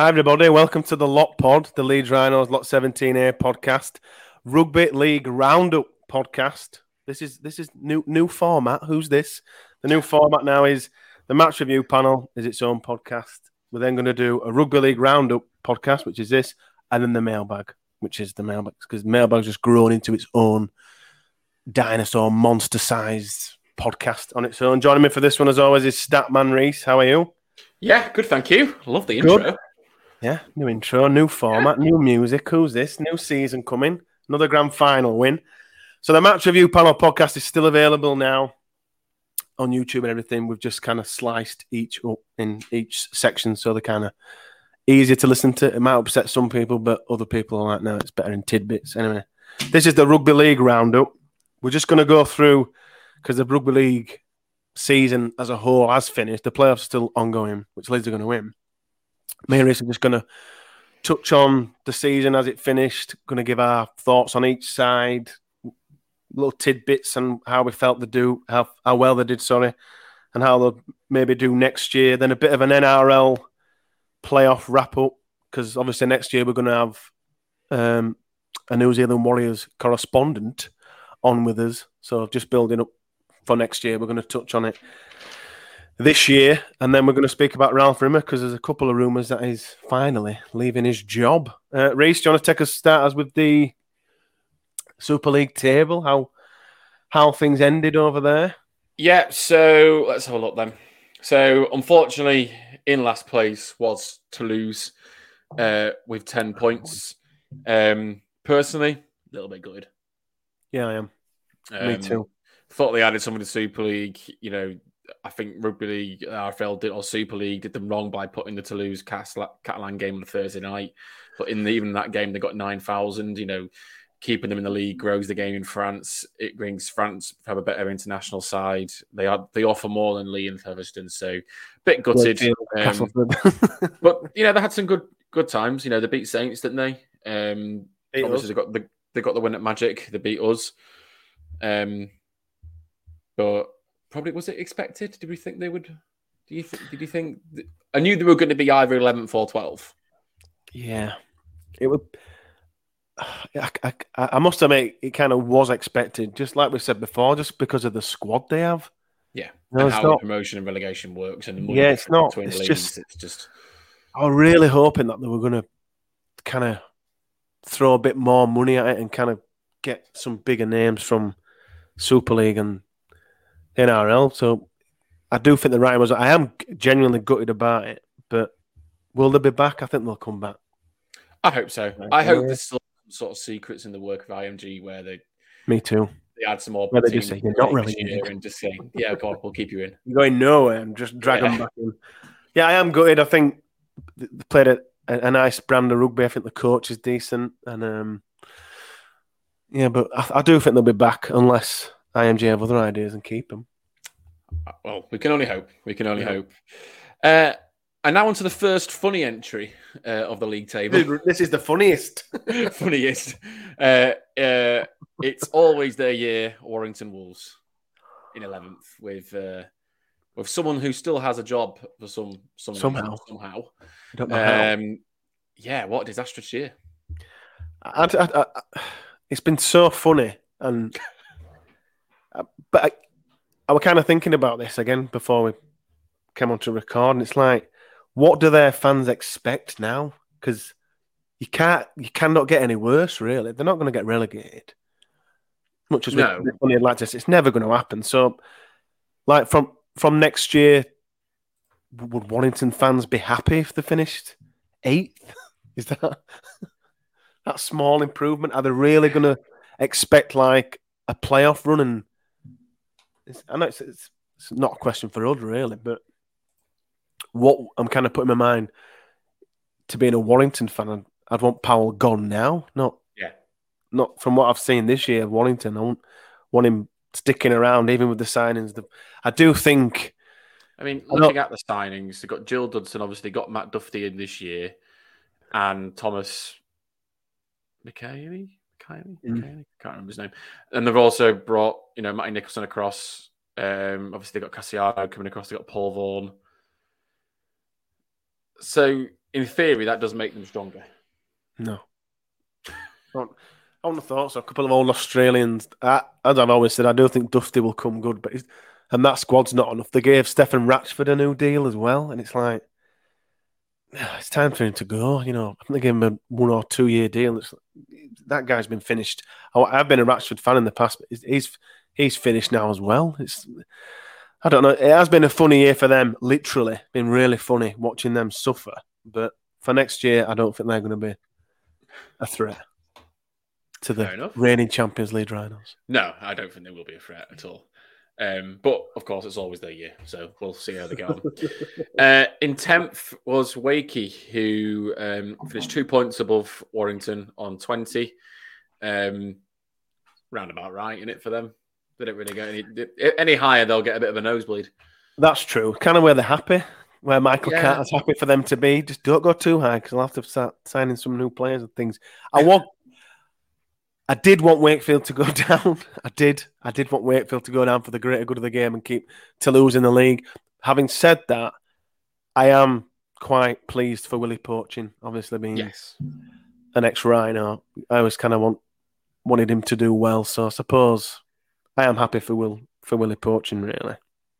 Hi, everybody. Welcome to the Lot Pod, the Leeds Rhinos Lot 17A podcast, Rugby League Roundup podcast. This is this is new new format. Who's this? The new format now is the match review panel is its own podcast. We're then going to do a Rugby League Roundup podcast, which is this, and then the mailbag, which is the mailbag, because mailbag's just grown into its own dinosaur monster-sized podcast on its own. Joining me for this one, as always, is Statman Reese. How are you? Yeah, good, thank you. Love the intro. Good. Yeah, new intro, new format, new music. Who's this? New season coming. Another grand final win. So the match review panel podcast is still available now on YouTube and everything. We've just kind of sliced each up in each section so they're kind of easier to listen to. It might upset some people, but other people are like, no, it's better in tidbits. Anyway, this is the Rugby League roundup. We're just going to go through because the Rugby League season as a whole has finished. The playoffs are still ongoing, which Leeds are going to win. Me and Reese are just going to touch on the season as it finished, going to give our thoughts on each side, little tidbits and how we felt they do, how, how well they did, sorry, and how they'll maybe do next year. Then a bit of an NRL playoff wrap up, because obviously next year we're going to have um, a New Zealand Warriors correspondent on with us. So just building up for next year, we're going to touch on it this year, and then we're going to speak about Ralph Rimmer because there's a couple of rumours that he's finally leaving his job. Uh, Reese, do you want to take us start us with the Super League table? How how things ended over there? Yeah, so let's have a look then. So unfortunately, in last place was Toulouse uh, with ten points. Um, personally, a little bit good. Yeah, I am. Um, Me too. Thought they added some of the Super League. You know, I think Rugby League, RFL did, or Super League did them wrong by putting the Toulouse Catalan game on a Thursday night. But in the, even that game, they got 9,000. You know, keeping them in the league grows the game in France. It brings France have a better international side. They are they offer more than Leigh and Featherstone. So, bit gutted. Um, but, you know, they had some good good times. You know, they beat Saints, didn't they? Um, Beat obviously, us. they got the, they got the win at Magic. They beat us. Um, but probably was it expected? Did we think they would? Do you think? Did you think? I knew they were going to be either 11th or 12th. Yeah, it would. I, I, I must admit, it kind of was expected, just like we said before, just because of the squad they have. Yeah, No, and how not. promotion and relegation works, and the money Yeah, it's not. between It's leagues. just- it's just I was really hoping that they were going to kind of throw a bit more money at it and kind of get some bigger names from Super League and NRL. So I do think the right was. I am genuinely gutted about it, but will they be back? I think they'll come back. I hope so. I hope there's still some sort of secrets in the work of IMG where they, Me too. they add some more. Where they just teams say, "You're not really year and just say, yeah, God, we'll keep you in. You're going nowhere and just drag them Yeah. back in. Yeah, I am gutted. I think they played a, a, a nice brand of rugby. I think the coach is decent, and um, yeah, but I, I do think they'll be back unless IMG have other ideas and keep them. Well, we can only hope. We can only Yeah. hope. Uh, and now on to the first funny entry uh, of the league table. This is the funniest. Funniest. Uh, uh, it's always their year, Warrington Wolves in 11th with uh, with someone who still has a job for some, some reason, Somehow. somehow. I don't know. Um, yeah, what a disastrous year. I, I, I, it's been so funny, and uh, but I, was kind of thinking about this again before we came on to record, and it's like, what do their fans expect now? Because you can't, you cannot get any worse. Really, they're not going to get relegated. Much as No. we like this, it's never going to happen. So, like from from next year, would Warrington fans be happy if they finished eighth? Is that that small improvement? Are they really going to expect like a playoff run? And it's, I know it's, it's, it's not a question for us really, but what I'm kind of putting my mind to being a Warrington fan, I'd, I'd want Powell gone now. Not Yeah. not from what I've seen this year of Warrington. I want, want him sticking around even with the signings. The, I do think. I mean, I looking at the signings, they've got Gil Dudson, obviously, got Matt Duffy in this year, and Thomas Mikaele. McKaylee? Mm. McKaylee? Can't remember his name. And they've also brought, you know, Matty Nicholson across. Um, obviously, they've got Kasiano coming across. They've got Paul Vaughan. So in theory, that does make them stronger. No. I wouldn't have thought so. A couple of old Australians. I, as I've always said, I do think Dusty will come good, but and that squad's not enough. They gave Stefan Ratchford a new deal as well, and it's like it's time for him to go. You know, I think they gave him a one or two year deal. It's, that guy's been finished. Oh, I've been a Ratchford fan in the past, but he's he's finished now as well. It's I don't know. It has been a funny year for them. Literally, been really funny watching them suffer. But for next year, I don't think they're going to be a threat to the reigning Champions League Rhinos. No, I don't think they will be a threat at all. Um, but of course, it's always their year, so we'll see how they go uh, in tenth was Wakey, who um, finished two points above Warrington on twenty. Um, roundabout right in it for them. They don't really get any any higher, they'll get a bit of a nosebleed. That's true. Kind of where they're happy, where Michael yeah. Carter's happy for them to be. Just don't go too high because I'll have to start signing some new players and things. I want I did want Wakefield to go down. I did. I did want Wakefield to go down for the greater good of the game and keep Toulouse in the league. Having said that, I am quite pleased for Willie Poching, obviously being yes. an ex Rhino. I always kind of want wanted him to do well, so I suppose I am happy for Will for Willie Poching. Really,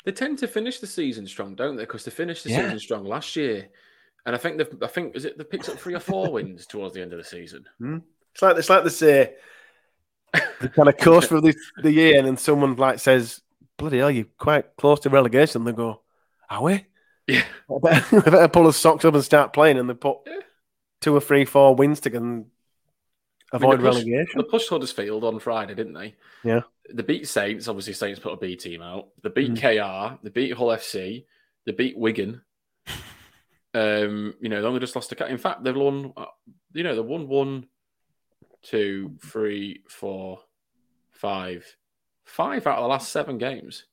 they tend to finish the season strong, don't they? Because they finished the yeah. season strong last year, and I think they've I think is it they picked up three or four wins towards the end of the season. Hmm. It's like it's like they say the kind of course for the, the year, and then someone like says, "Bloody hell, you're quite close to relegation." They go, "Are we?" Yeah. I better, I better pull his socks up and start playing, and they put yeah. two or three, four wins together and avoid I mean, they pushed, relegation. They pushed Huddersfield on Friday, didn't they? Yeah. They beat Saints. Obviously, Saints put a B team out. They beat mm. KR. They beat Hull FC. They beat Wigan. um, you know, they only just lost a cut. In fact, they've won. Uh, you know, they won one two, three, four, five, five out of the last seven games.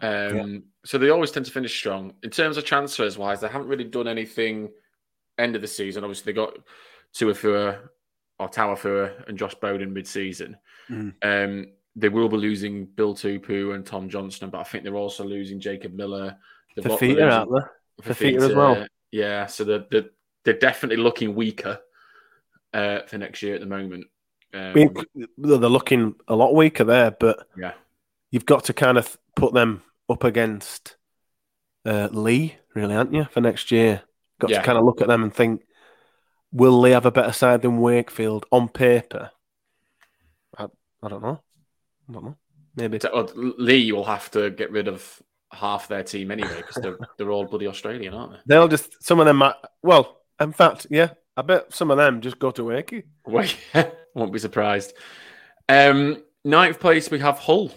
Um, yeah. So they always tend to finish strong. In terms of transfers wise, they haven't really done anything end of the season. Obviously, they got Tuafua or Taofua and Josh Bowden mid season. Mm. Um, they will be losing Bill Tupou and Tom Johnstone, but I think they're also losing Jacob Miller. Out there. Fifita as well. Yeah, so they're, they're, they're definitely looking weaker uh, for next year at the moment. Um, they're looking a lot weaker there, but yeah, you've got to kind of put them up against uh, Leigh, really, aren't you, for next year? Got yeah. to kind of look at them and think, will Leigh have a better side than Wakefield on paper? I, I don't know. I don't know. Maybe. So, Leigh will have to get rid of half their team anyway because they're, they're all bloody Australian, aren't they? They'll just, some of them might, well, in fact, yeah, I bet some of them just go to Wakey. Wait, won't be surprised. Um, ninth place, we have Hull,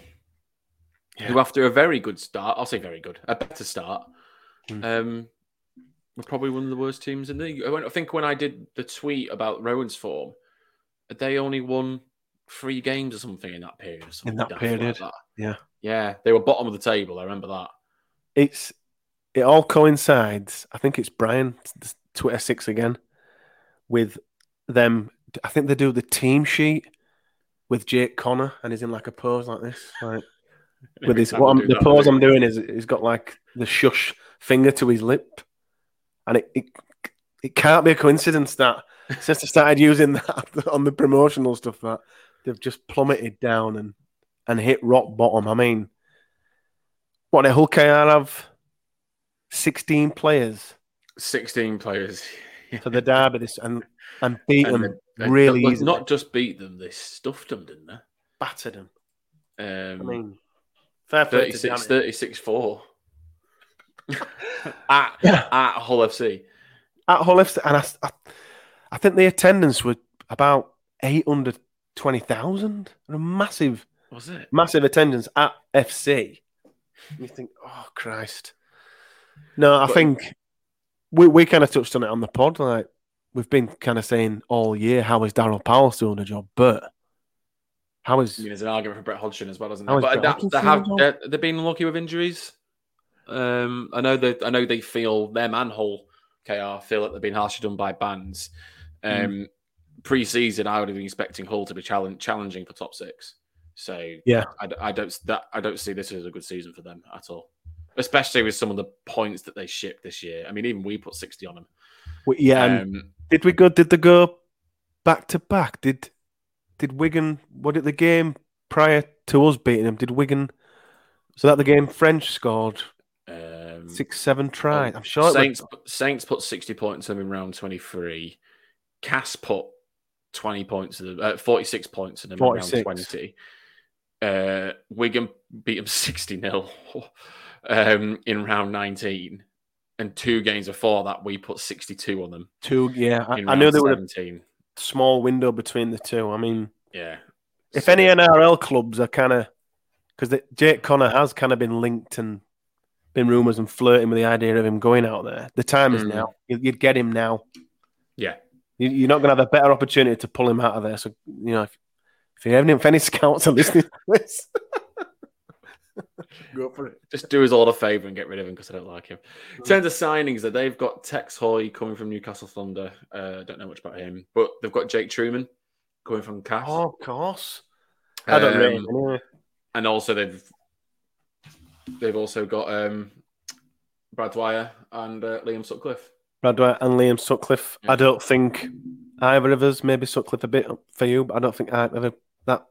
yeah. who after a very good start, I'll say very good, a better start, mm. um, we're probably one of the worst teams in the league. I think when I did the tweet about Rohan's form, they only won three games or something in that period. in that period, like that. yeah, yeah, they were bottom of the table. I remember that. It's it all coincides. I think it's Brian Twitter six again with them. I think they do the team sheet with Jake Connor, and he's in like a pose like this, like with his what I'm, the pose I'm doing is he's got like the shush finger to his lip, and it it, it can't be a coincidence that since they started using that on the promotional stuff that they've just plummeted down and and hit rock bottom. I mean, what the Hull KR have sixteen players. Sixteen players for the derby this and and beat and them they, really. Not just beat them, they stuffed them, didn't they? Battered them. Um, I mean, fair 36, 36 4 at, yeah. at Hull FC. At Hull FC. And I, I, I think the attendance was about 820,000. A massive, was it? Massive attendance at FC. You think, oh, Christ. No, I but, think we we kind of touched on it on the pod. Like we've been kind of saying all year, how is Daryl Powell doing the job? But how is I mean, there's an argument for Brett Hodgson as well, isn't there? But that, they have been unlucky with injuries. Um, I know that I know they feel their manhole KR feel that they've been harshly done by bands. Um, mm. Pre-season, I would have been expecting Hull to be challenge, challenging for top six. So yeah, I, I don't that I don't see this as a good season for them at all. Especially with some of the points that they shipped this year. I mean, even we put 60 on them. We- yeah, Um, did we go? Did they go back to back? Did did Wigan? What did the game prior to us beating them? Did Wigan? So that the game French scored um, six, seven tries. oh, I'm sure. Saints, Saints put 60 points on them in round 23. Cass put 20 points, in them, uh, 46 points in them in round 20. Uh, Wigan beat them 60 0 um, in round 19. And two games before that, we put 62 on them. two. Yeah, I, I knew there was 17. a small window between the two. I mean, Yeah. if So- any NRL clubs are kind of because Jake Connor has kind of been linked and been rumours and flirting with the idea of him going out there. The time is Mm. now. You'd, get him now. Yeah. You- You're not going to have a better opportunity to pull him out of there. So you know, if, if any, if any scouts are listening to this, go for it. Just do us all a favour and get rid of him because I don't like him. In terms of signings, that they've got Tex Hoy coming from Newcastle Thunder. Uh, don't know much about him, but they've got Jake Trueman coming from Cass. Oh, of course. I don't know. Um, Anyway. and also they've they've also got um, Brad Dwyer and uh, Liam Sutcliffe. Brad Dwyer and Liam Sutcliffe. Yeah. I don't think either of us, maybe Sutcliffe a bit for you, but I don't think I've ever that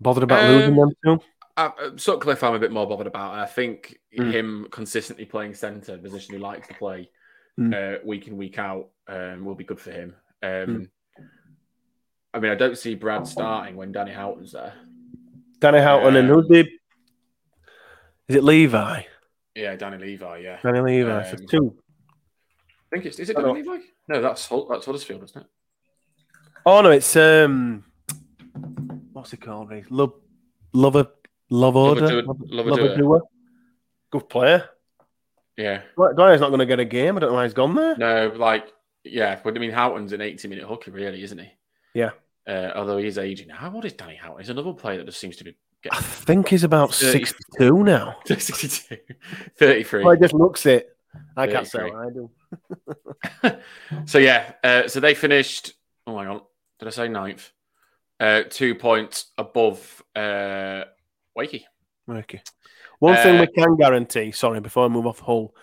bothered about Um, losing them two. Uh, uh, Sutcliffe, I'm a bit more bothered about. I think Mm. him consistently playing centre, a position he likes to play Mm. uh, week in week out, um, will be good for him. Um, Mm. I mean, I don't see Brad starting when Danny Houghton's there. Danny Houghton and Um, who's the is it Levi? Yeah, Danny Levi. Yeah, Danny Levi. Um, two. I think it's is it Danny Levi? No, that's that's Huddersfield, isn't it? Oh no, it's um what's it called? Love Lover Love Order. Lovadua. Good player. Yeah, Dwyer's not going to get a game. I don't know why he's gone there. no, like yeah, but I mean, Houghton's an 80 minute hooker, really, isn't he? Yeah. Uh, although he's aging now. How old is Danny Houghton? He's another player that just seems to be Getting... I think he's about 30. 62 now. 62, 33. Well, he just looks it. I can't say I do. so yeah, uh, so they finished. Oh my god, did I say ninth? Uh, two points above uh, Wakey. Okay. One thing Uh, we can guarantee, sorry, before I move off Hull,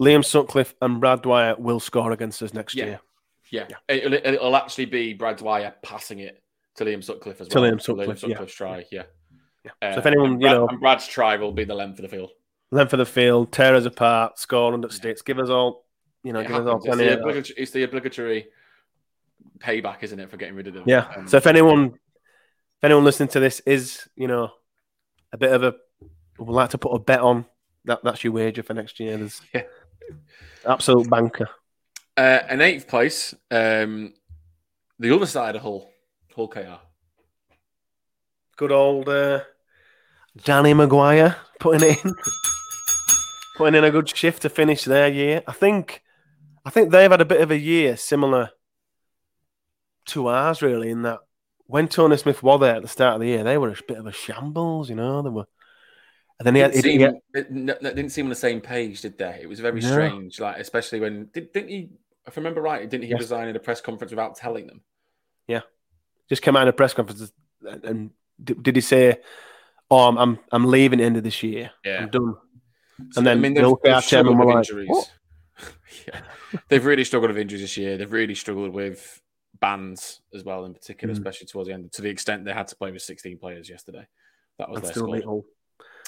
Liam Sutcliffe and Brad Dwyer will score against us next Yeah. year. Yeah, It'll, it'll actually be Brad Dwyer passing it to Liam Sutcliffe as well. To. Liam Sutcliffe, yeah. Sutcliffe's try, yeah. Yeah. So if anyone, and you know- Brad's try will be the length of the field. Length of the field, tear us apart, score under sticks, give us all, you know, It give us all happens. It's, plenty the of- obligatory, it's the obligatory payback, isn't it, for getting rid of them? Yeah. Um, So if anyone, if anyone listening to this is, you know, a bit of a would like to put a bet on, that that's your wager for next year. There's Yeah. absolute banker. uh, in eighth place, um, the other side of Hull, Hull KR. Good old uh, Danny McGuire putting it in, putting in a good shift to finish their year. I think, I think they've had a bit of a year similar to ours, really, in that when Tony Smith was there at the start of the year, they were a bit of a shambles, you know. They were, and then he had, didn't, seem, had- it, n- n- didn't seem on the same page, did they? It was very No. strange, like especially when did, didn't he? If I remember right, didn't he Yes. resign in a press conference without telling them? Yeah, just came out in a press conference, and, and did, did he say, "Oh, I'm, I'm I'm leaving at the end of this year. Yeah, I'm done." So, And then I mean, the they've, they've struggled with like, injuries. Yeah. They've really struggled with injuries this year. They've really struggled with bans as well, in particular, Mm. especially towards the end, to the extent they had to play with 16 players yesterday. That was And their still squad.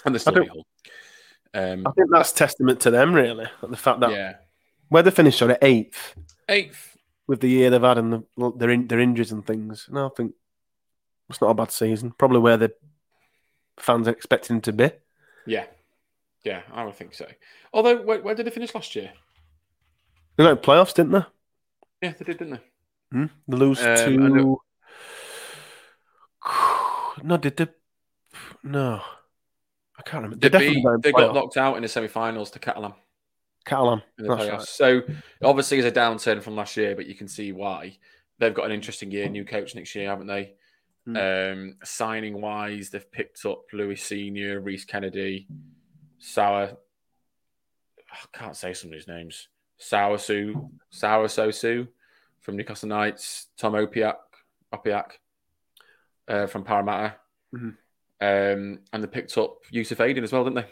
And they're still beat Hull. Um, I think that's testament to them, really. The fact that yeah. where they finished on eighth Eighth. with the year they've had and the, their in, their injuries and things. No, I think it's not a bad season. Probably where the fans are expecting them to be. Yeah. Yeah, I would think so. Although, where, where did they finish last year? They got playoffs, didn't they? Yeah, they did, didn't they? Hmm? They lose Um, to. No, did they? No, I can't remember. They, definitely beat, got they got knocked out in the semi-finals to Catalan Catalan. in the playoffs. right. So obviously, it's a downturn from last year, but you can see why. They've got an interesting year, new coach next year, haven't they? Hmm. Um, signing wise, they've picked up Louis Senior, Rhys Kennedy, Sour. I can't say some of these names. Sour Sue, Sour Sosu from Newcastle Knights, Tom Opiak, Opiak uh, from Parramatta. Mhm. Um, and they picked up Yusuf Aydin as well, didn't they?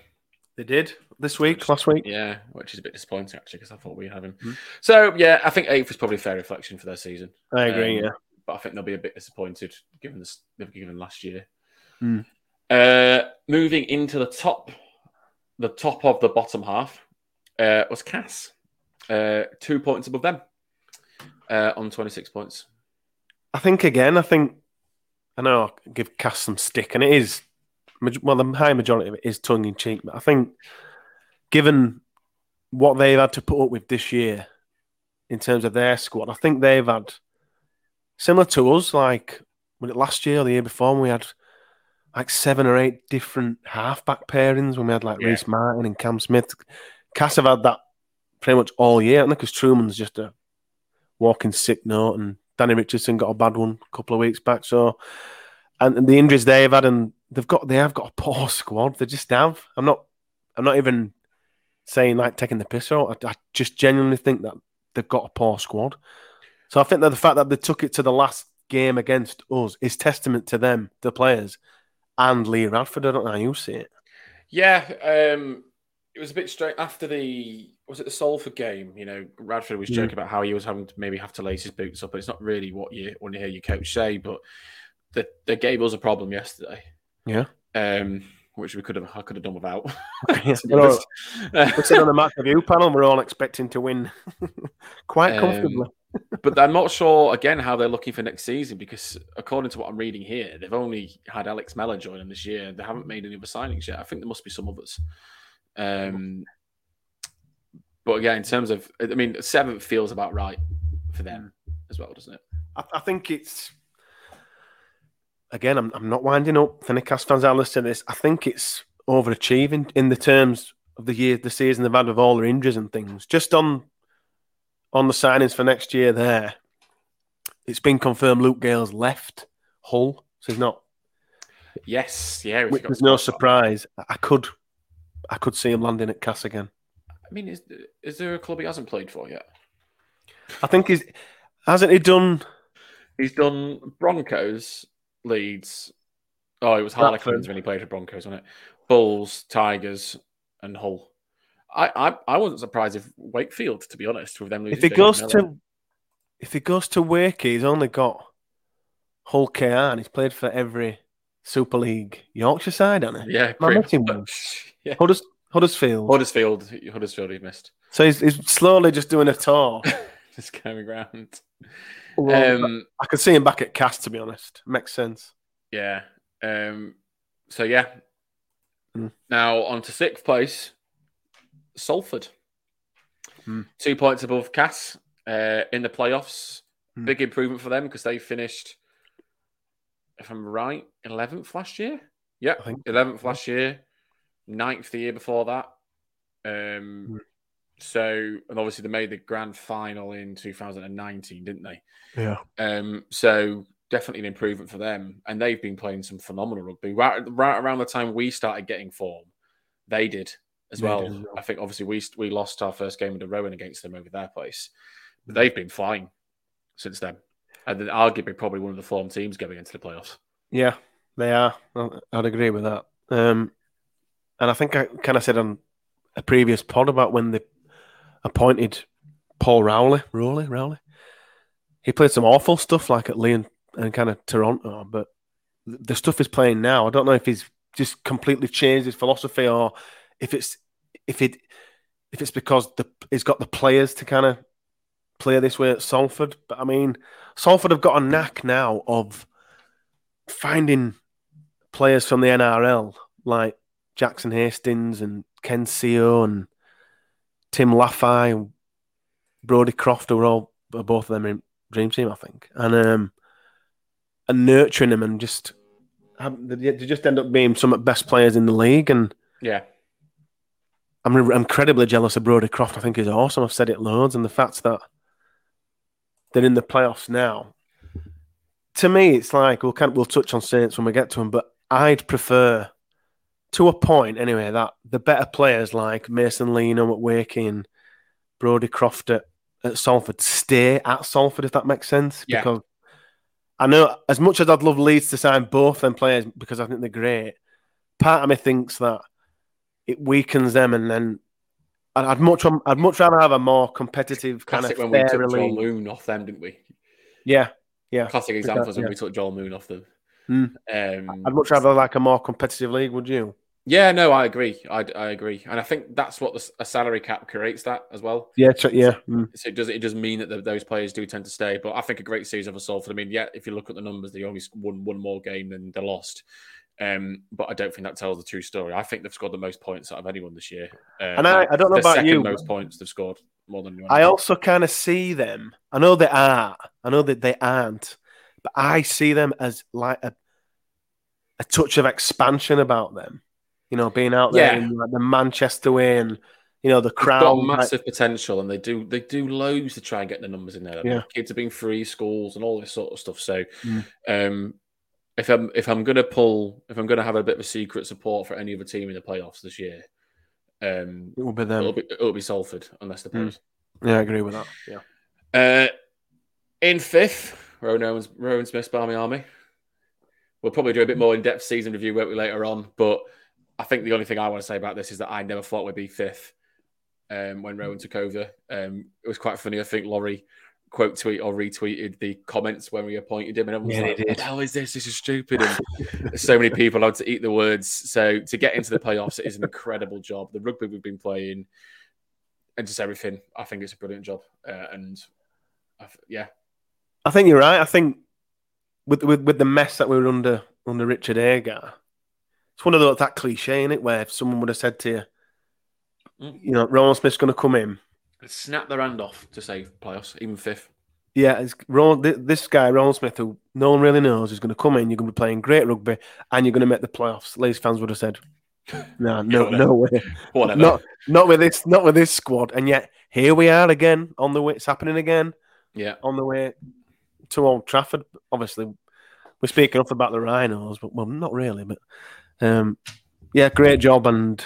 They did this week, last week. Yeah, which is a bit disappointing actually because I thought we had him. Mhm. So yeah, I think eighth is probably a fair reflection for their season. I agree. Um, yeah. but I think they'll be a bit disappointed given this they've given last year. Hmm. Uh, moving into the top, the top of the bottom half uh, was Cass, uh, two points above them uh, on twenty six points. I think again. I think I know I give Cass some stick, and it is well, the high majority of it is tongue in cheek. But I think, given what they've had to put up with this year in terms of their squad, I think they've had similar to us. Like when it last year or the year before, when we had like seven or eight different halfback pairings when we had like Yeah. Reese Martin and Cam Smith. Cass have had that pretty much all year, I and because Trueman's just a walking sick note, and Danny Richardson got a bad one a couple of weeks back. So, and, and the injuries they've had, and they've got they have got a poor squad. They just have. I'm not. I'm not even saying like taking the piss out. I, I just genuinely think that they've got a poor squad. So I think that the fact that they took it to the last game against us is testament to them, the players, and Lee Radford. I don't know how you see it. Yeah, um, it was a bit straight after the was it the Salford game? You know, Radford was joking about how he was having to maybe have to lace his boots up, but it's not really what you want to hear your coach say. But the, they gave us a problem yesterday. Yeah. um, which we could have I could have done without. Yeah. We're sitting on the match review panel. We're all expecting to win quite Um, comfortably. but I'm not sure again how they're looking for next season because according to what I'm reading here, they've only had Alex Mellor join them this year. They haven't made any other signings yet. I think there must be some others. Um, but again, in terms of, I mean, seventh feels about right for them as well, doesn't it? I, I think it's again. I'm, I'm not winding up for Newcastle fans out listening to this. I think it's overachieving in the terms of the year, the season they've had with all their injuries and things. Just on on the signings for next year, there, it's been confirmed Luke Gale's left Hull, so he's not. Yes, yeah. Which is no surprise. I could, I could see him landing at Cass again. I mean, is is there a club he hasn't played for yet? I think he's hasn't he done He's done Broncos, Leeds. Oh, it was Harlequins when he played for Broncos, wasn't it? Bulls, Tigers, and Hull. I, I, I wasn't surprised if Wakefield, to be honest, with them losing. if he goes to if he goes to Wakey, he's only got Hull KR and he's played for every Super League Yorkshire side, hasn't he? yeah, pretty much. yeah. Hudders, Huddersfield. Huddersfield, Huddersfield, he missed. So he's, he's slowly just doing a tour. Just going around. Well, Um, I could see him back at Cast, to be honest. Makes sense. yeah. Um, so yeah. Hmm. Now on to sixth place, Salford. Hmm. Two points above Cass uh, in the playoffs. Hmm. Big improvement for them because they finished, if I'm right, eleventh last year. Yeah, I think- eleventh last year, 9th the year before that. Um, Hmm. so and obviously they made the grand final in 2019, didn't they? Yeah. Um, so definitely an improvement for them, and they've been playing some phenomenal rugby. Right, right around the time we started getting form, they did as They well. did as well. I think obviously we we lost our first game of the Rohan against them over their place, but they've been flying since then, and then arguably probably one of the form teams going into the playoffs. Yeah, they are. I- I'd agree with that. Um, and I think I kind of said on a previous pod about when they appointed Paul Rowley, Rowley, Rowley. He played some awful stuff like at Leigh and, and kind of Toronto, but the stuff he's playing now, I don't know if he's just completely changed his philosophy or if it's if it if it's because the he's got the players to kind of play this way at Salford. But I mean, Salford have got a knack now of finding players from the NRL like Jackson Hastings and Ken Sio and Tim Lafai and Brodie Croft were all both of them in Dream Team, I think, and um, and nurturing them and just they just end up being some of the best players in the league. And Yeah, I'm incredibly jealous of Brodie Croft. I think he's awesome. I've said it loads, and the fact that they're in the playoffs now. To me, it's like we'll kind we'll touch on Saints when we get to them, but I'd prefer, to a point anyway, that the better players like Mason Lino at Wakey and Brodie Croft at, at Salford stay at Salford, if that makes sense. Yeah. Because I know as much as I'd love Leeds to sign both them players because I think they're great, part of me thinks that it weakens them, and then I'd, much I'd much rather have a more competitive kind Classic of when we took Joel. Moon off them, didn't we? Yeah, yeah. Classic examples when yeah. we took Joel Moon off them. Mm. Um, I'd much rather like a more competitive league. Would you? Yeah, no, I agree. I, I agree, and I think that's what the, a salary cap creates that as well. Yeah, yeah. Mm. So it does it does mean that the, those players do tend to stay. But I think a great season for Salford. I mean, yeah, if you look at the numbers, they only won one more game than they lost. Um, but I don't think that tells the true story. I think they've scored the most points out of anyone this year. Uh, And I- I don't know about you, most points they've scored more than anyone. I also kind of see them. I know they are. I know that they aren't, but I see them as like a a touch of expansion about them. You know, being out there Yeah. in like the Manchester way, and you know the crowd. got like- massive potential, and they do they do loads to try and get the numbers in there. Yeah. kids are being free schools and all this sort of stuff. So, Mm. um, if I'm if I'm gonna pull if I'm gonna have a bit of a secret support for any other team in the playoffs this year, um, it will be it'll them. be it'll be Salford unless the Mm. Yeah, I agree with that. Yeah. Uh, in fifth, Rowan Owens, Rohan Smith's Barmy Army. We'll probably do a bit more in depth season review won't we, later on, but I think the only thing I want to say about this is that I never thought we'd be fifth um, when Rohan took over. Um, it was quite funny. I think Laurie quote tweet or retweeted the comments when we appointed him, and everyone was Yeah, like, "What the hell is this? This is stupid." And so many people had to eat the words. So to get into the playoffs it is an incredible job. The rugby we've been playing and just everything. I think it's a brilliant job, uh, and I th- yeah, I think you're right. I think with with, with the mess that we were under under Richard Agar, it's one of those that cliche in it where if someone would have said to you, Mm. you know, Rohan Smith's going to come in. snap their hand off to save playoffs, even fifth. Yeah, it's thi- this guy, Rohan Smith, who no one really knows, is going to come in. You're going to be playing great rugby, and you're going to make the playoffs. Leeds fans would have said, "No, no, Yeah, no way, Whatever. not not with this, not with this squad." And yet here we are again on the way. It's happening again yeah, on the way to Old Trafford. Obviously, we're speaking enough about the Rhinos, but well, not really. But um, yeah, great job and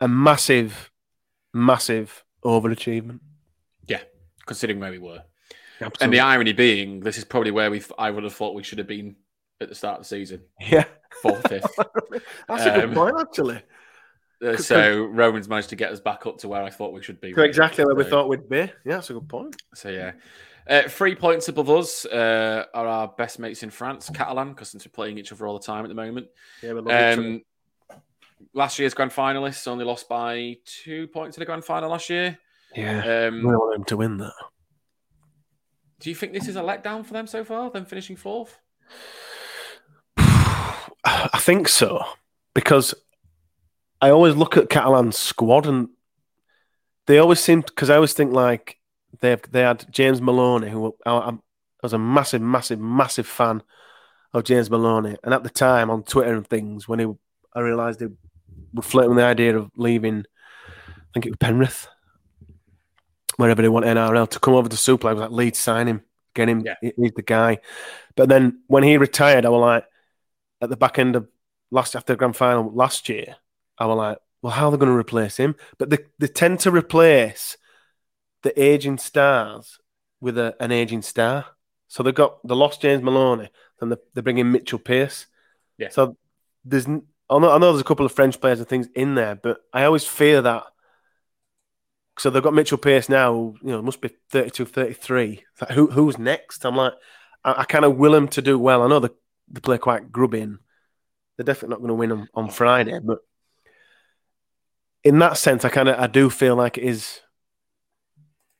a massive, massive overachievement. Yeah, considering where we were. Absolutely. And the irony being, this is probably where we I would have thought we should have been at the start of the season, yeah, fourth, fifth. that's a good Um, point, actually. Uh, so Romans managed to get us back up to where I thought we should be. Exactly where we thought we'd be. Yeah, that's a good point. So yeah, uh, three points above us uh, are our best mates in France, Catalan, because since we're playing each other all the time at the moment. Yeah, we love. Um, last year's grand finalists only lost by two points in the grand final last year. yeah, Um, we want them to win that. do you think this is a letdown for them so far? Them finishing fourth? I think so because I always look at Catalan's squad and they always seem because I always think like they they had James Maloney who I, I was a massive, massive, massive fan of James Maloney, and at the time on Twitter and things when he I realised they were flirting with the idea of leaving. I think it was Penrith, wherever they want NRL to come over to Super. I was like, Leeds sign him, get him. Yeah. He's the guy. But then when he retired, I was like, at the back end of last after the grand final last year, I was like, well, how are they going to replace him? But they, they tend to replace the aging stars with a, an aging star. So they've got the lost James Maloney, then they, they bring in Mitchell Pearce. Yeah. So there's, I know, I know there's a couple of French players and things in there, but I always fear that. So they've got Mitchell Pearce now, who, you know, must be 32, 33. It's like, who, who's next? I'm like, I, I kind of will them to do well. I know they, they play quite grubby and they're definitely not going to win on, on Friday, but in that sense, I kind of I do feel like it is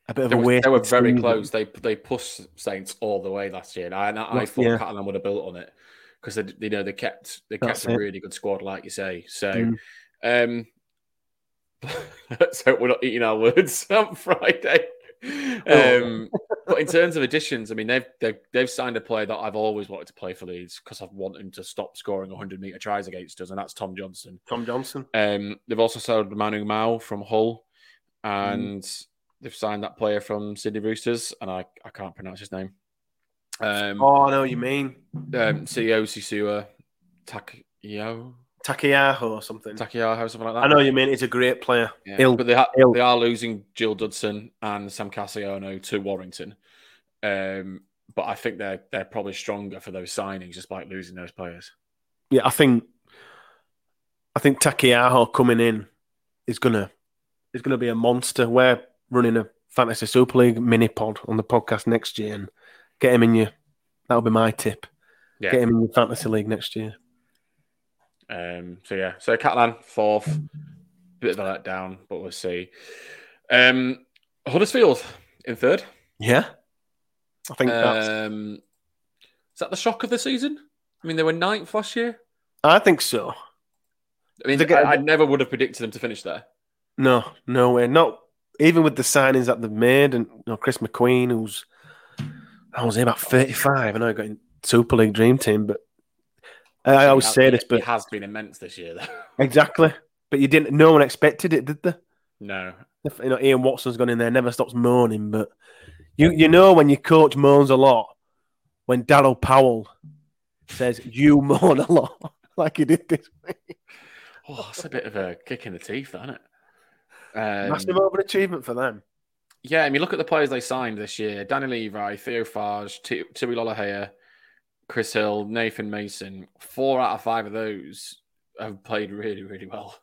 a bit of They a were, waste. they were very season. close. They they pushed Saints all the way last year, and I, and I Well, thought yeah. Catalan would have built on it because they, you know they kept they kept That's a it. really good squad, like you say. So, Mm. um, let's hope we're not eating our words on Friday. Oh. Um, but in terms of additions, I mean they've, they've they've signed a player that I've always wanted to play for Leeds because I've wanted him to stop scoring 100 meter tries against us, and that's Tom Johnstone. Tom Johnstone. Um, they've also sold Manu Ma'u from Hull, Mm. And they've signed that player from Sydney Roosters, and I, I can't pronounce his name. Um, Oh, I know what you mean. um, CEO Sisua Takio Taukeiaho or something. Taukeiaho, something like that. I know what you mean. He's a great player. Yeah, Ill- but they, ha- ill. they are losing Gil Dudson and Sam Kasiano to Warrington. Um, but I think they're they're probably stronger for those signings, despite losing those players. Yeah, I think I think Taukeiaho coming in is gonna is gonna be a monster. We're running a fantasy super league mini pod on the podcast next year, and get him in your. That'll be my tip. Yeah. Get him in your fantasy league next year. Um, so yeah, so Catalan fourth, bit of a letdown, but we'll see. Um, Huddersfield in third. Yeah, I think that's. Um, is that the shock of the season? I mean, they were ninth last year. I think so. I mean, I, I never would have predicted them to finish there. No, no way. Not even with the signings that they've made, and you know, Chris McQueen, who's I was about thirty-five. I know he got in Super League Dream Team, but I, I always say been- this, but it has been immense this year, though. exactly. But you didn't. No one expected it, did they? no, You know, Ian Watson's gone in there, never stops moaning. But you, you know, when your coach moans a lot, when Daryl Powell says you moan a lot, like he did this week, oh, that's a bit of a kick in the teeth, isn't it? Um, massive overachievement for them. Yeah, I mean, look at the players they signed this year: Danny Levi, Theo Fages, T- Tui Chris Hill, Nathan Mason. Four out of five of those have played really, really well.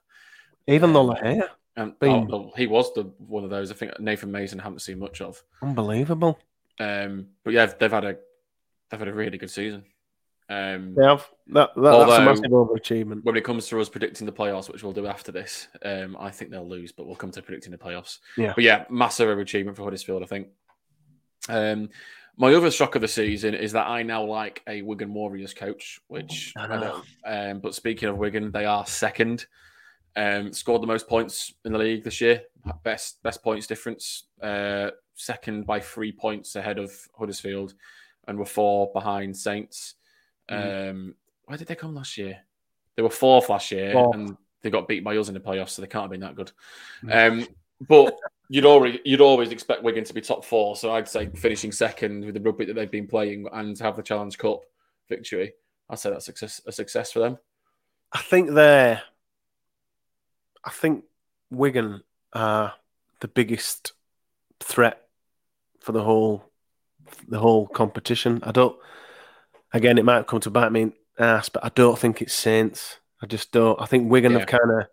Even hair, And oh, well, he was the one of those. I think Nathan Mason haven't seen much of. unbelievable. Um, but yeah, they've had a they've had a really good season. Um, They have that. that that's a massive overachievement. when it comes to us predicting the playoffs, which we'll do after this, um, I think they'll lose, but we'll come to predicting the playoffs. Yeah. But yeah, massive overachievement for Huddersfield, I think. Um, my other shock of the season is that I now like a Wigan Warriors coach, which I I, don't. Um, but speaking of Wigan, they are second. Um, scored the most points in the league this year, best best points difference. Uh, second by three points ahead of Huddersfield, and were four behind Saints. Mhm. Um, where did they come last year? They were fourth last year, Fourth. and they got beat by us in the playoffs, so they can't have been that good. Mm. Um, but you'd already you'd always expect Wigan to be top four, so I'd say finishing second with the rugby that they've been playing and have the Challenge Cup victory. I'd say that's success, a success for them. I think they're. I think Wigan are the biggest threat for the whole the whole competition. I don't. Again, it might come to bite me in ass, but I don't think it's Saints. I just don't. I think Wigan have kind of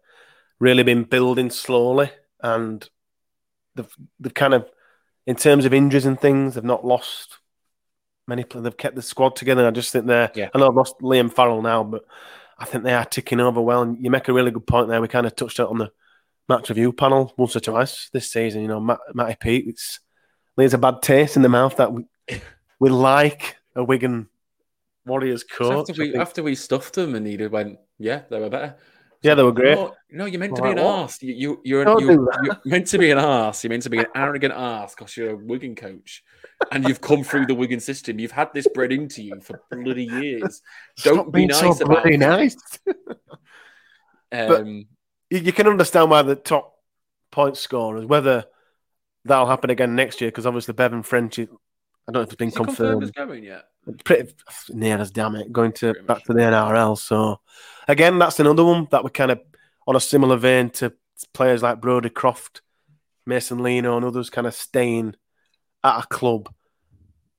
really been building slowly, and they've they've kind of, in terms of injuries and things, they've not lost many. They've kept the squad together. I just think they're. Yeah. I know I've lost Liam Farrell now, but I think they are ticking over well. And you make a really good point there. We kind of touched it on the match review panel once or twice this season. You know, Matt, Matty Peet, it's leaves a bad taste in the mouth that we, we like a Wigan Warriors coach. after we think. after we stuffed them and he went, yeah, they were better. yeah, they were great. No, no, you're meant to Like be an what? arse. You, you, you're, Don't you're, do that. you're meant to be an ass. You're meant to be an arrogant ass because you're a Wigan coach, and you've come through the Wigan system. You've had this bred into you for bloody years. Don't be being so nice about bloody it. nice. Um, You, you can understand why the top point scorers, whether that'll happen again next year, because obviously Bevan French, is- I don't know if it's been it confirmed as confirmed. going yet? Pretty near as damn it, going to Pretty back to the NRL. So again, that's another one that we're kind of on a similar vein to players like Brodie Croft, Mason Lino, and others kind of staying at a club.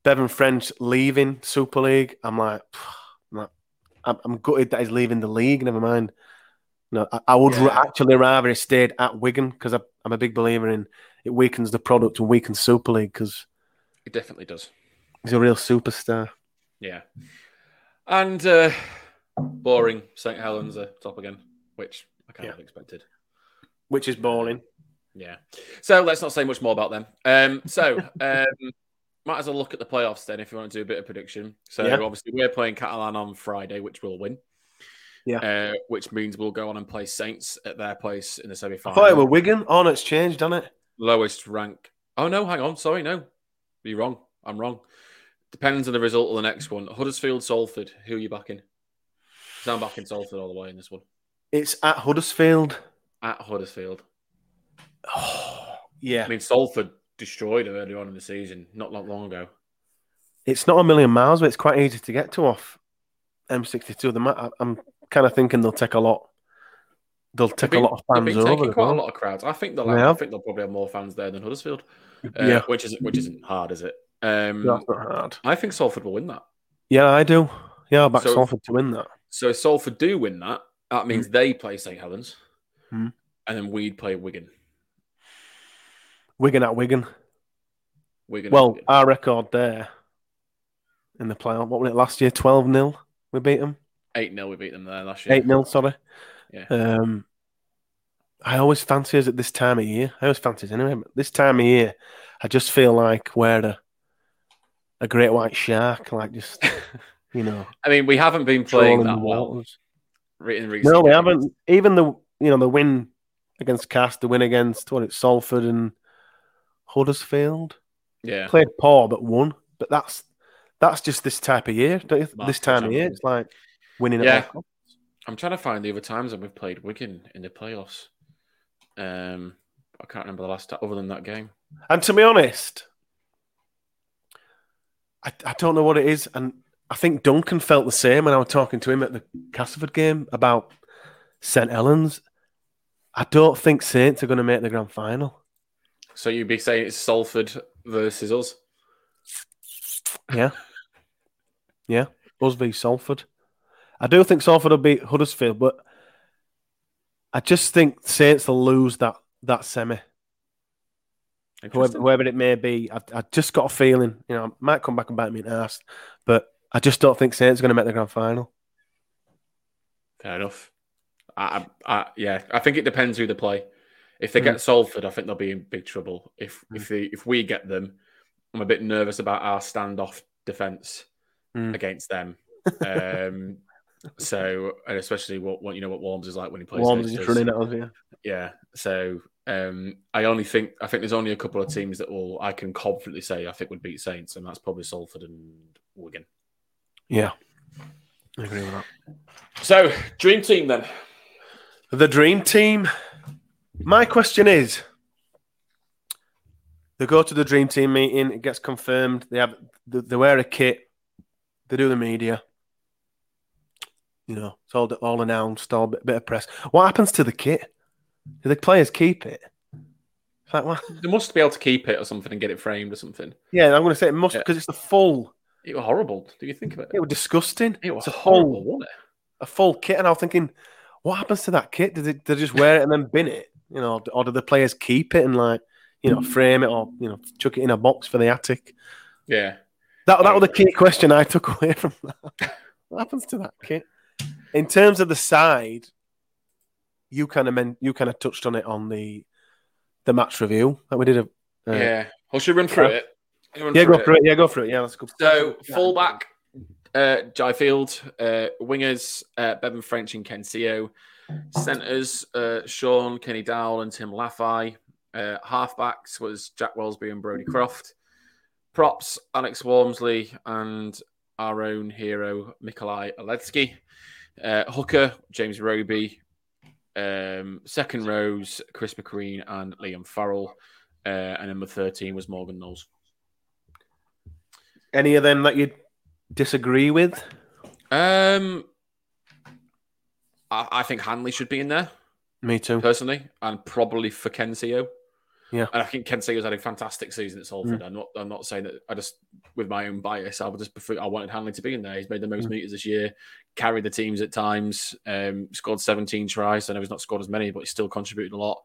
Bevan French leaving Super League. I'm like, I'm, like, I'm, I'm gutted that he's leaving the league. Never mind. No, I, I would Yeah. actually rather he stayed at Wigan because I'm a big believer in it weakens the product and weakens Super League because It definitely does. he's a real superstar. Yeah. And uh, boring. St. Helens are top again, which I kind of expected. Which is boring. Yeah. So let's not say much more about them. Um, so um, might as well look at the playoffs then if you want to do a bit of prediction. So Yeah. obviously we're playing Catalan on Friday, which we'll win. Yeah. Uh, which means we'll go on and play Saints at their place in the semi final. I final. thought it were Wigan. Oh, no, it's changed, hasn't it? lowest rank. Oh no, hang on. Sorry, no. You're wrong. I'm wrong. Depends on the result of the next one. Huddersfield, Salford. Who are you backing? I'm backing Salford all the way in this one. It's at Huddersfield. At Huddersfield. Oh, yeah. I mean, Salford destroyed them earlier on in the season, not that long ago. It's not a million miles, but it's quite easy to get to off M62. The I'm kind of thinking they'll take a lot. They'll take They've a lot of They've fans been over. quite well. a lot of crowds. I think they'll. They Have, I think they'll probably have more fans there than Huddersfield. Uh, Yeah, which isn't which isn't hard, is it? Um, that's not hard. I think Salford will win that. Yeah, I do. Yeah, I'll back So- Salford to win that. So if Salford do win that, That means they play St Helens, Hmm. and then we'd play Wigan. Wigan at Wigan. Wigan. Well, our record there in the playoff. What was it last year? Twelve 0 We beat them. eight 0 we beat them there last year. Eight 0 Sorry. Yeah. Um, I always fancy us at this time of year. I always fancy us anyway. But this time of year, I just feel like we're a, a great white shark. Like just you know, I mean, we haven't been playing that well waters. re- in recent. No, we games. haven't. Even the you know the win against Cast, the win against what it's Salford and Huddersfield. Yeah, played poor but won. But that's that's just this type of year. Don't you? March this time of year, it's like winning. Yeah. At all costs. I'm trying to find the other times that we've played Wigan in the playoffs. Um, I can't remember the last time other than that game. and to be honest, I, I don't know what it is, and I think Duncan felt the same when I was talking to him at the Castleford game about St Helens. I don't think Saints are going to make the grand final. So you'd be saying it's Salford versus us. Yeah, yeah, us v Salford. I do think Salford will beat Huddersfield, but I just think Saints will lose that that semi. whoever, whoever it may be. I, I just got a feeling, you know, I might come back and bite me in the ass, but I just don't think Saints are going to make the grand final. Fair enough. I, I, I, yeah, I think it depends who they play. If they Hmm. get Salford, I think they'll be in big trouble. If if they, if we get them, I'm a bit nervous about our standoff defense Hmm. against them. Um, so and especially what, what you know what Worms is like when he plays. Worms just running at us, yeah. Yeah. So um, I only think I think there's only a couple of teams that will I can confidently say I think would beat Saints, and that's probably Salford and Wigan. Yeah. I agree with that. So dream team then. The dream team. My question is they go to the dream team meeting, it gets confirmed, they have they wear a kit, they do the media. You know, it's all all announced, all bit, bit of press. What happens to the kit? Do the players keep it? Like, what? They must be able to keep it or something and get it framed or something. Yeah, I'm going to say it must Yeah. because it's the full. It was horrible. Do you think about it? It was disgusting. It was it's a horrible, it? a full kit, and I was thinking, what happens to that kit? Did they, do they just wear it and then bin it? You know, or do the players keep it and like, you know, frame it or you know, chuck it in a box for the attic? Yeah. That that was the key question I took away from that. what happens to that kit? In terms of the side, you kind of meant you kind of touched on it on the the match review that we did. A, uh, yeah. Well, should run through it? Run yeah, through go for it. Yeah, go for it. Yeah, let's go. So fullback, uh, Jai Field, uh, wingers, uh, Bevan French and Ken Sio, centers, uh, Shaun, Kenny Dowell and Tim Lafai. Uh, halfbacks was Jack Welsby and Brodie Croft. Props, Alex Walmsley and our own hero, Mikolaj Oledzki. Uh, hooker, James Roby. Um, second rows, Chris McQueen and Liam Farrell. Uh, and number 13 was Morgan Knowles. Any of them that you disagree with? Um, I, I think Handley should be in there Me too. personally, and probably for Ken Sio. Yeah. and I think Ken Kensio's had a fantastic season at Salford. I'm not. I'm not saying that. I just, with my own bias, I would just prefer. I wanted Handley to be in there. He's made the most Mm. meters this year, carried the teams at times, um, scored 17 tries. I know he's not scored as many, but he's still contributed a lot.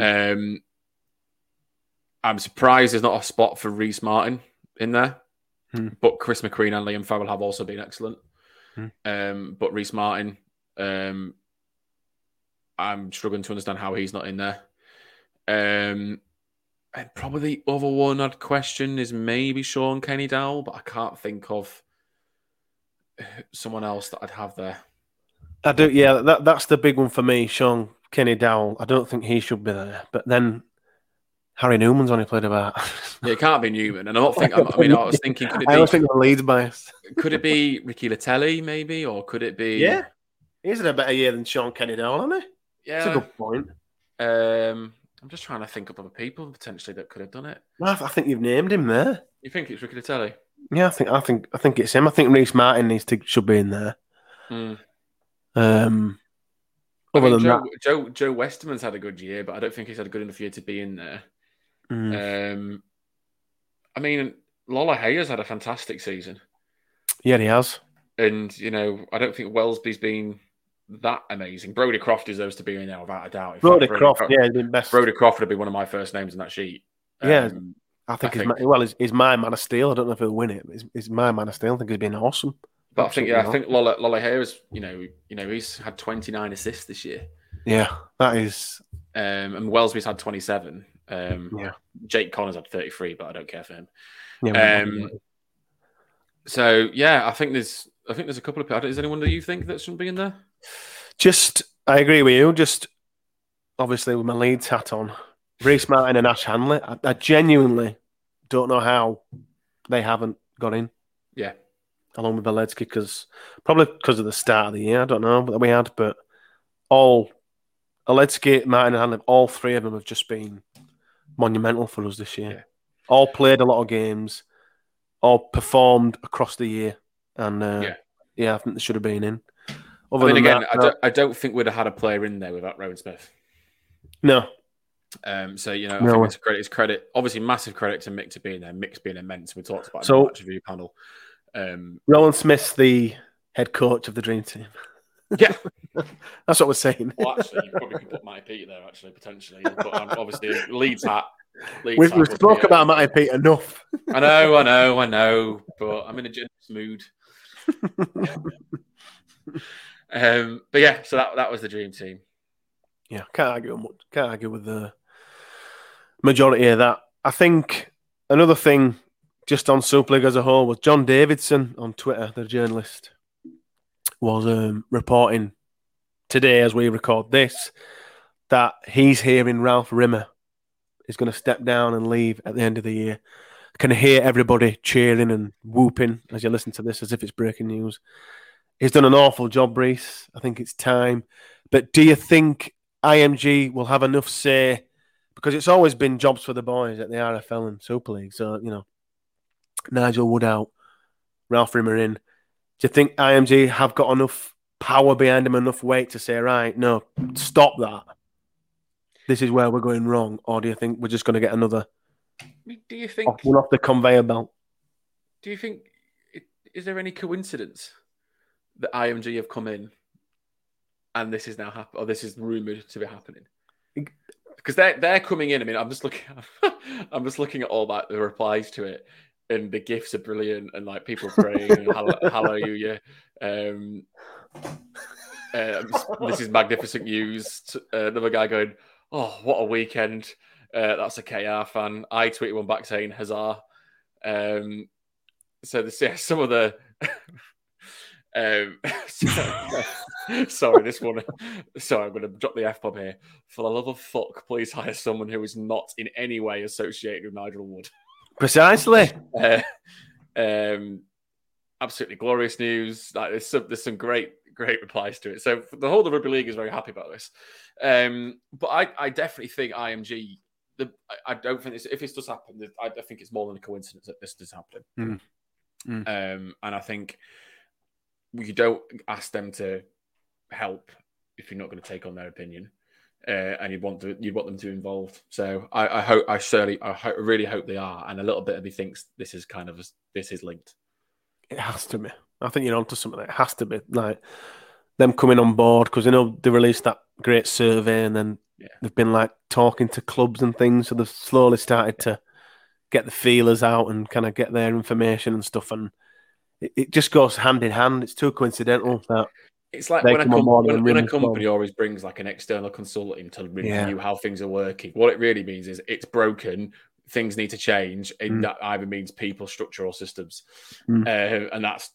Um, I'm surprised there's not a spot for Rhyse Martin in there, Hmm. but Chris McQueen and Liam Farrell have also been excellent. Hmm. Um, but Rhyse Martin, um, I'm struggling to understand how he's not in there. Um, and probably the other one I'd question is maybe Shaun Kenny-Dowall, but I can't think of someone else that I'd have there. I do. Yeah, that that's the big one for me. Sean Kenny Dowell. I don't think he should be there. But then Harry Newman's only played about. Yeah, it can't be Newman, and I'm not thinking. I mean, I was thinking, could it I be don't think the Leeds bias. could it be Ricky Leutele, maybe, or could it be? Yeah. He's had a better year than Sean Kenny Dowell, hasn't he? Yeah, that's a good point. Um, I'm just trying to think of other people potentially that could have done it. I I think you've named him there. You think it's Ricky Leutele? Yeah, I think I think I think it's him. I think Rhyse Martin needs to should be in there. Hmm. Um, I other mean, than Joe, that, Joe Joe Westerman's had a good year, but I don't think he's had a good enough year to be in there. mm, Um, I mean, Lolohea had a fantastic season, yeah, he has. and you know, I don't think Welsby's been that amazing. Brodie Croft deserves to be in there without a doubt. In Brodie fact, Croft, yeah, he's been best. Brodie Croft would be one of my first names in that sheet. Yeah. Um, I think I think- my, well, he's, he's my man of steel. I don't know if he'll win it. He's, he's my man of steel. I think he's been awesome. but I think yeah, I think Lola Lolohea is you know you know he's had 29 assists this year, Yeah, that is. um, and Welsby's had 27. Um, Yeah. Jake Connor's had 33, but I don't care for him. Yeah, Um, So yeah, I think there's I think there's a couple of. Is anyone that you think that shouldn't be in there? Just I agree with you. Just obviously with my Leeds hat on, Rhyse Martin and Ash Handley. I, I genuinely don't know how they haven't got in Yeah, along with Oledzki because probably because of the start of the year. I don't know that we had, but all Oledzki, Martin, and Handley, all three of them have just been monumental for us this year. Yeah. All played a lot of games, all performed across the year, and uh, Yeah. yeah. I think they should have been in. I mean, than again, that, I, don't, I don't think we'd have had a player in there without Rohan Smith. no, Um, so you know, I No think it's credit. It's credit. Obviously, massive credit to Mick to being there. Mick's immense. We talked about So- in the match review panel. Um, Rohan Smith's the head coach of the Dream Team. yeah, That's what we're saying. well, actually, you probably could put Matty Peet there. Actually, potentially, but um, obviously, Leeds hat. Leeds We've, we've spoke about Matty Peet enough. I know, I know, I know, but I'm in a generous mood. um, but yeah, so that that was the dream team. Yeah, can't argue. Can't argue with the majority of that. I think another thing, just on Super League as a whole, was John Davidson on Twitter, the journalist, was um, reporting today as we record this that he's hearing Ralph Rimmer is going to step down and leave at the end of the year. I Can hear everybody cheering and whooping as you listen to this, as if it's breaking news. He's done an awful job, Reese. I think it's time. But do you think IMG will have enough say? Because it's always been jobs for the boys at the RFL and Super League. So, you know, Nigel Wood out, Ralph Rimmer in. Do you think IMG have got enough power behind them, enough weight to say, right, no, stop that? This is where we're going wrong. Or do you think we're just going to get another Do you think? off, one off the conveyor belt? Do you think? Is there any coincidence that IMG have come in, and this is now happening, or this is rumored to be happening? Because they're they're coming in. I mean, I'm just looking. I'm just looking at all that the replies to it, and the gifs are brilliant, and like people praying, "Hall- hallelujah. Um, um, this is magnificent news. Uh, another guy going, "Oh, what a weekend!" Uh, that's a KR fan. I tweeted one back saying, "Huzzah!" Um, so this, yeah, some of the. um, sorry, this one. Sorry, I'm going to drop the f bomb here. For the love of fuck, please hire someone who is not in any way associated with Nigel Wood. Precisely. Uh, um, absolutely glorious news. Like there's some there's some great great replies to it. So the whole of the rugby league is very happy about this. Um, but I, I definitely think IMG. The I, I don't think this, if this does happen, I, I think it's more than a coincidence that this does happen. Mm. Um, and I think you don't ask them to help if you're not going to take on their opinion. Uh, and you want to, you want them to be involved. So I, I hope, I surely, I ho- really hope they are. And a little bit of me thinks this is kind of a, this is linked. It has to be. I think you're onto something. It has to be like them coming on board because you know they released that great survey and then Yeah. they've been like talking to clubs and things. So they've slowly started to get the feelers out and kind of get their information and stuff. And it, it just goes hand in hand. It's too coincidental that It's like when a, com- when, when a as well. company always brings like an external consultant to review Yeah. how things are working. What it really means is it's broken. Things need to change, and Mm. that either means people, structure, or systems. Mm. Uh, and that's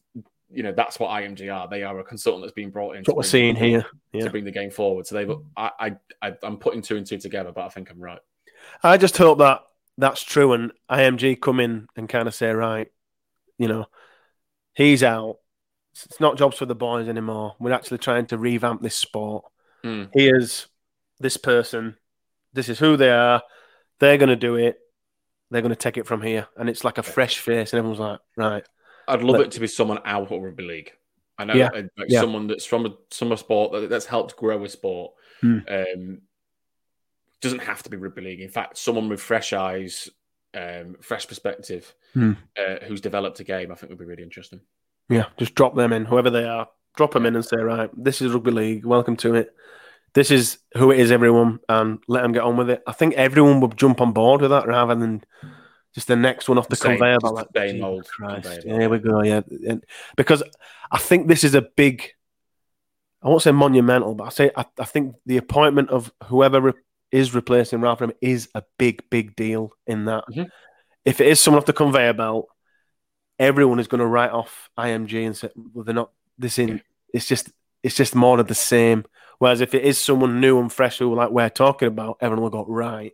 you know that's what IMG are. They are a consultant that's been brought in. that's what we're seeing here. to bring the game forward. So they've, I, I, I, I'm putting two and two together, but I think I'm right. I just hope that that's true and IMG come in and kind of say, right, you know, he's out. It's not jobs for the boys anymore. We're actually trying to revamp this sport. Mm. Here's this person. This is who they are. They're going to do it. They're going to take it from here. And it's like a fresh face. And everyone's like, right. I'd love Let- it to be someone out of rugby league. I know, Yeah, like yeah. someone that's from a summer sport that, that's helped grow a sport. Hmm. Um, doesn't have to be rugby league. In fact, someone with fresh eyes, um, fresh perspective, Hmm. uh, who's developed a game, I think would be really interesting. Yeah, just drop them in, whoever they are. Drop them in and say, right, this is rugby league. Welcome to it. This is who it is, everyone, and let them get on with it. I think everyone would jump on board with that rather than just the next one off the, Same- conveyor belt. the Like, same old Christ. conveyor belt. we go. Yeah, And- because I think this is a big. I won't say monumental, but I say I, I think the appointment of whoever re- is replacing Ralph Rim is a big, big deal. In that, Mhm. if it is someone off the conveyor belt, everyone is going to write off IMG and say, "Well, they're not this in." It's just, it's just more of the same. Whereas if it is someone new and fresh, who like we're talking about, everyone will go right.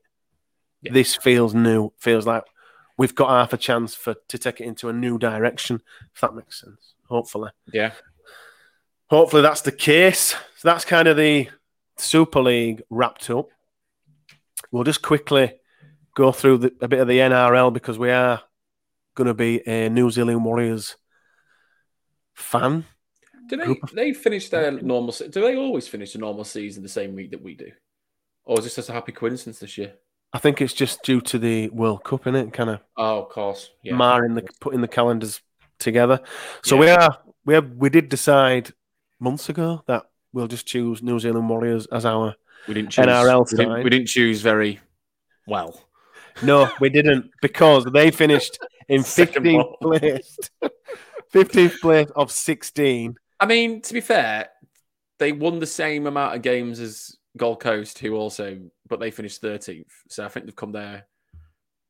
Yeah. This feels new. Feels like we've got half a chance for to take it into a new direction. If that makes sense. Hopefully, Yeah. hopefully that's the case. So that's kind of the Super League wrapped up. We'll just quickly go through the, a bit of the NRL because we are going to be a New Zealand Warriors fan. Do they they finish their normal? Do they always finish the normal season the same week that we do, or is this just a happy coincidence this year? I think it's just due to the World Cup in it, kind of Oh, of course. Yeah. marring the putting the calendars together. So Yeah. we are we have we did decide months ago that we'll just choose New Zealand Warriors as our. We didn't choose. NRL we, didn't, we didn't choose very well. No, we didn't because they finished in Second 15th place. 15th place of 16. I mean, to be fair, they won the same amount of games as Gold Coast, who also, but they finished 13th. So I think they've come there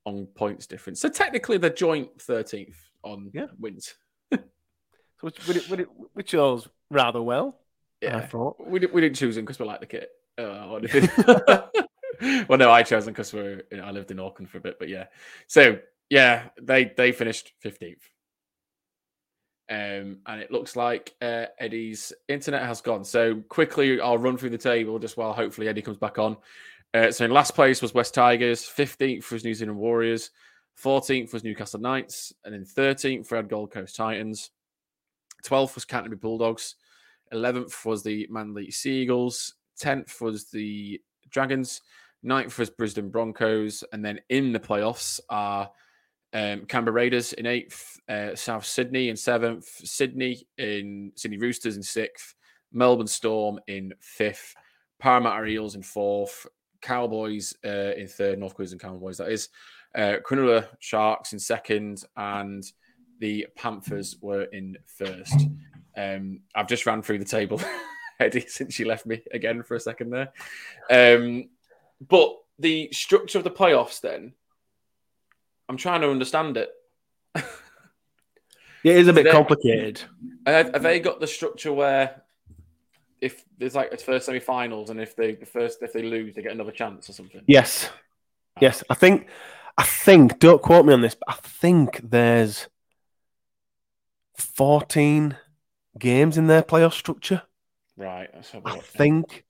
on points difference. So technically, they're joint 13th on Yeah. wins. So which, we, we, we chose rather well, Yeah. I thought. We, we didn't choose them because we like the kit. Uh, well, no, I chose them because we're. I lived in Auckland for a bit, but yeah. So yeah, they they finished fifteenth, um, and it looks like uh, Eddie's internet has gone. So quickly, I'll run through the table just while hopefully Eddie comes back on. Uh, so in last place was West Tigers, fifteenth was New Zealand Warriors, fourteenth was Newcastle Knights, and then thirteenth had Gold Coast Titans. Twelfth was Canterbury Bulldogs. 11th was the Manly Seagulls. 10th was the Dragons. 9th was Brisbane Broncos. And then in the playoffs are um, Canberra Raiders in 8th, uh, South Sydney in 7th, Sydney in Sydney Roosters in 6th, Melbourne Storm in 5th, Parramatta Eels in 4th, Cowboys uh, in 3rd, North Queensland Cowboys, that is. Uh, Cronulla Sharks in 2nd, and the Panthers were in 1st. Um, I've just ran through the table, Eddie, since you left me again for a second there. Um, but the structure of the playoffs, then, I'm trying to understand it. It is a bit They- complicated. Have, have they got the structure where if there's like a first semi-finals and if they the first if they lose they get another chance or something? Yes. Yes. I think, I think, don't quote me on this, but I think there's 14 games in their playoff structure. Right. Let's have a I think,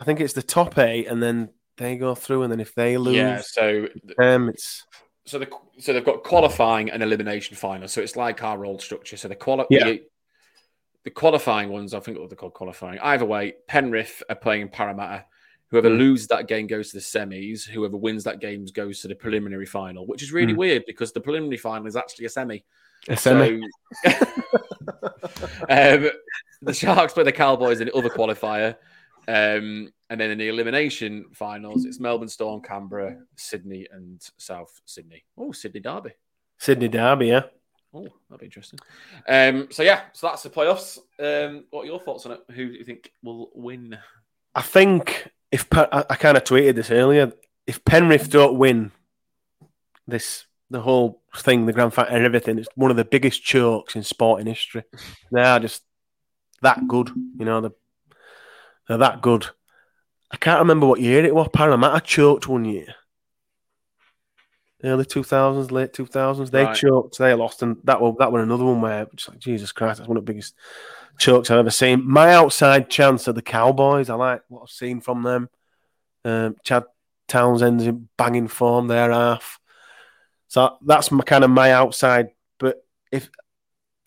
I think it's the top eight, and then they go through, and then if they lose, Yeah. So um, it's so the so they've got qualifying and elimination final. So it's like our old structure. So the quali- Yeah. the, the qualifying ones, I think what they're called qualifying. Either way, Penrith are playing Parramatta. Whoever Mm. loses that game goes to the semis. Whoever wins that game goes to the preliminary final, which is really Mm. weird because the preliminary final is actually a semi. A semi. So, um, the Sharks play the Cowboys in the other qualifier. Um, and then in the elimination finals, it's Melbourne Storm, Canberra, Sydney, and South Sydney. Oh, Sydney Derby. Sydney Derby, yeah. Oh, that'd be interesting. Um, so yeah, so that's the playoffs. Um, what are your thoughts on it? Who do you think will win? I think if I, I kind of tweeted this earlier, if Penrith don't win this, the whole thing, the grand final and everything, it's one of the biggest chokes in sporting history. They are just that good, you know. They're, they're that good. I can't remember what year it was. Parramatta choked one year, early two thousands, late two thousands. They Right. choked, they lost, and that was that was another one where just like Jesus Christ, that's one of the biggest chokes I've ever seen. My outside chance are the Cowboys. I like what I've seen from them. Um, Chad Townsend's in banging form there, half. So that's my kind of my outside. But if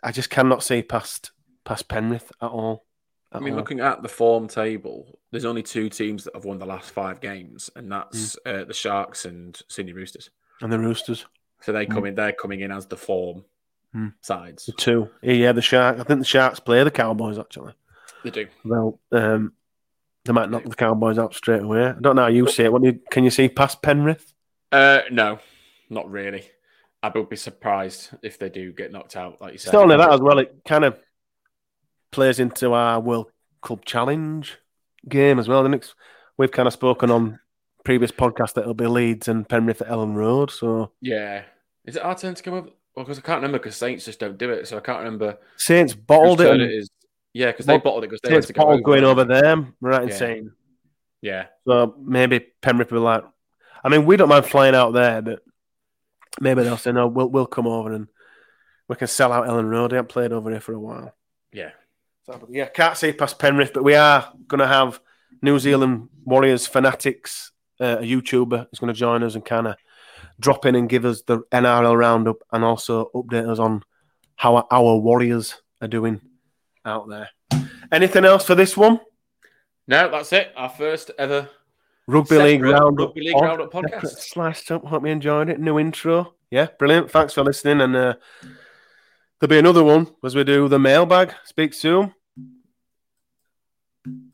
I just cannot see past past Penrith at all. I mean, all. looking at the form table, there's only two teams that have won the last five games, and that's uh, the Sharks and Sydney Roosters. and the Roosters. So they Mm. come in, they're coming in as the form Hmm. sides. The two. Yeah, the Sharks. I think the Sharks play the Cowboys actually. They do. Well, um, they might knock the Cowboys out straight away. I don't know how you see it. What do you, can you see past Penrith? Uh, no, not really. I would be surprised if they do get knocked out, like you said. Not only that as well. It kind of plays into our World Club Challenge game as well. The next we've kind of spoken on previous podcast that it'll be Leeds and Penrith at Elland Road. So Yeah. Is it our turn to come up? Well, because I can't remember because Saints just don't do it, so I can't remember. Saints bottled it. it is. Yeah, because they bottled it because they had Saints to go bottled going over. over them. Right Yeah. saying. Yeah, So maybe Penrith will be like, I mean, we don't mind flying out there, but maybe they'll say, no, we'll, we'll come over and we can sell out Elland Road. They haven't played over here for a while. yeah. So, yeah, can't see past Penrith, but we are going to have New Zealand Warriors fanatics, uh, a YouTuber is going to join us and kind of drop in and give us the NRL roundup and also update us on how our Warriors are doing out there. Anything else for this one? No, that's it. Our first ever Rugby League separate roundup. Rugby League roundup Separate podcast. Sliced up. Hope you enjoyed it. New intro. Yeah, brilliant. Thanks for listening. And uh, there'll be another one as we do the mailbag. Speak soon.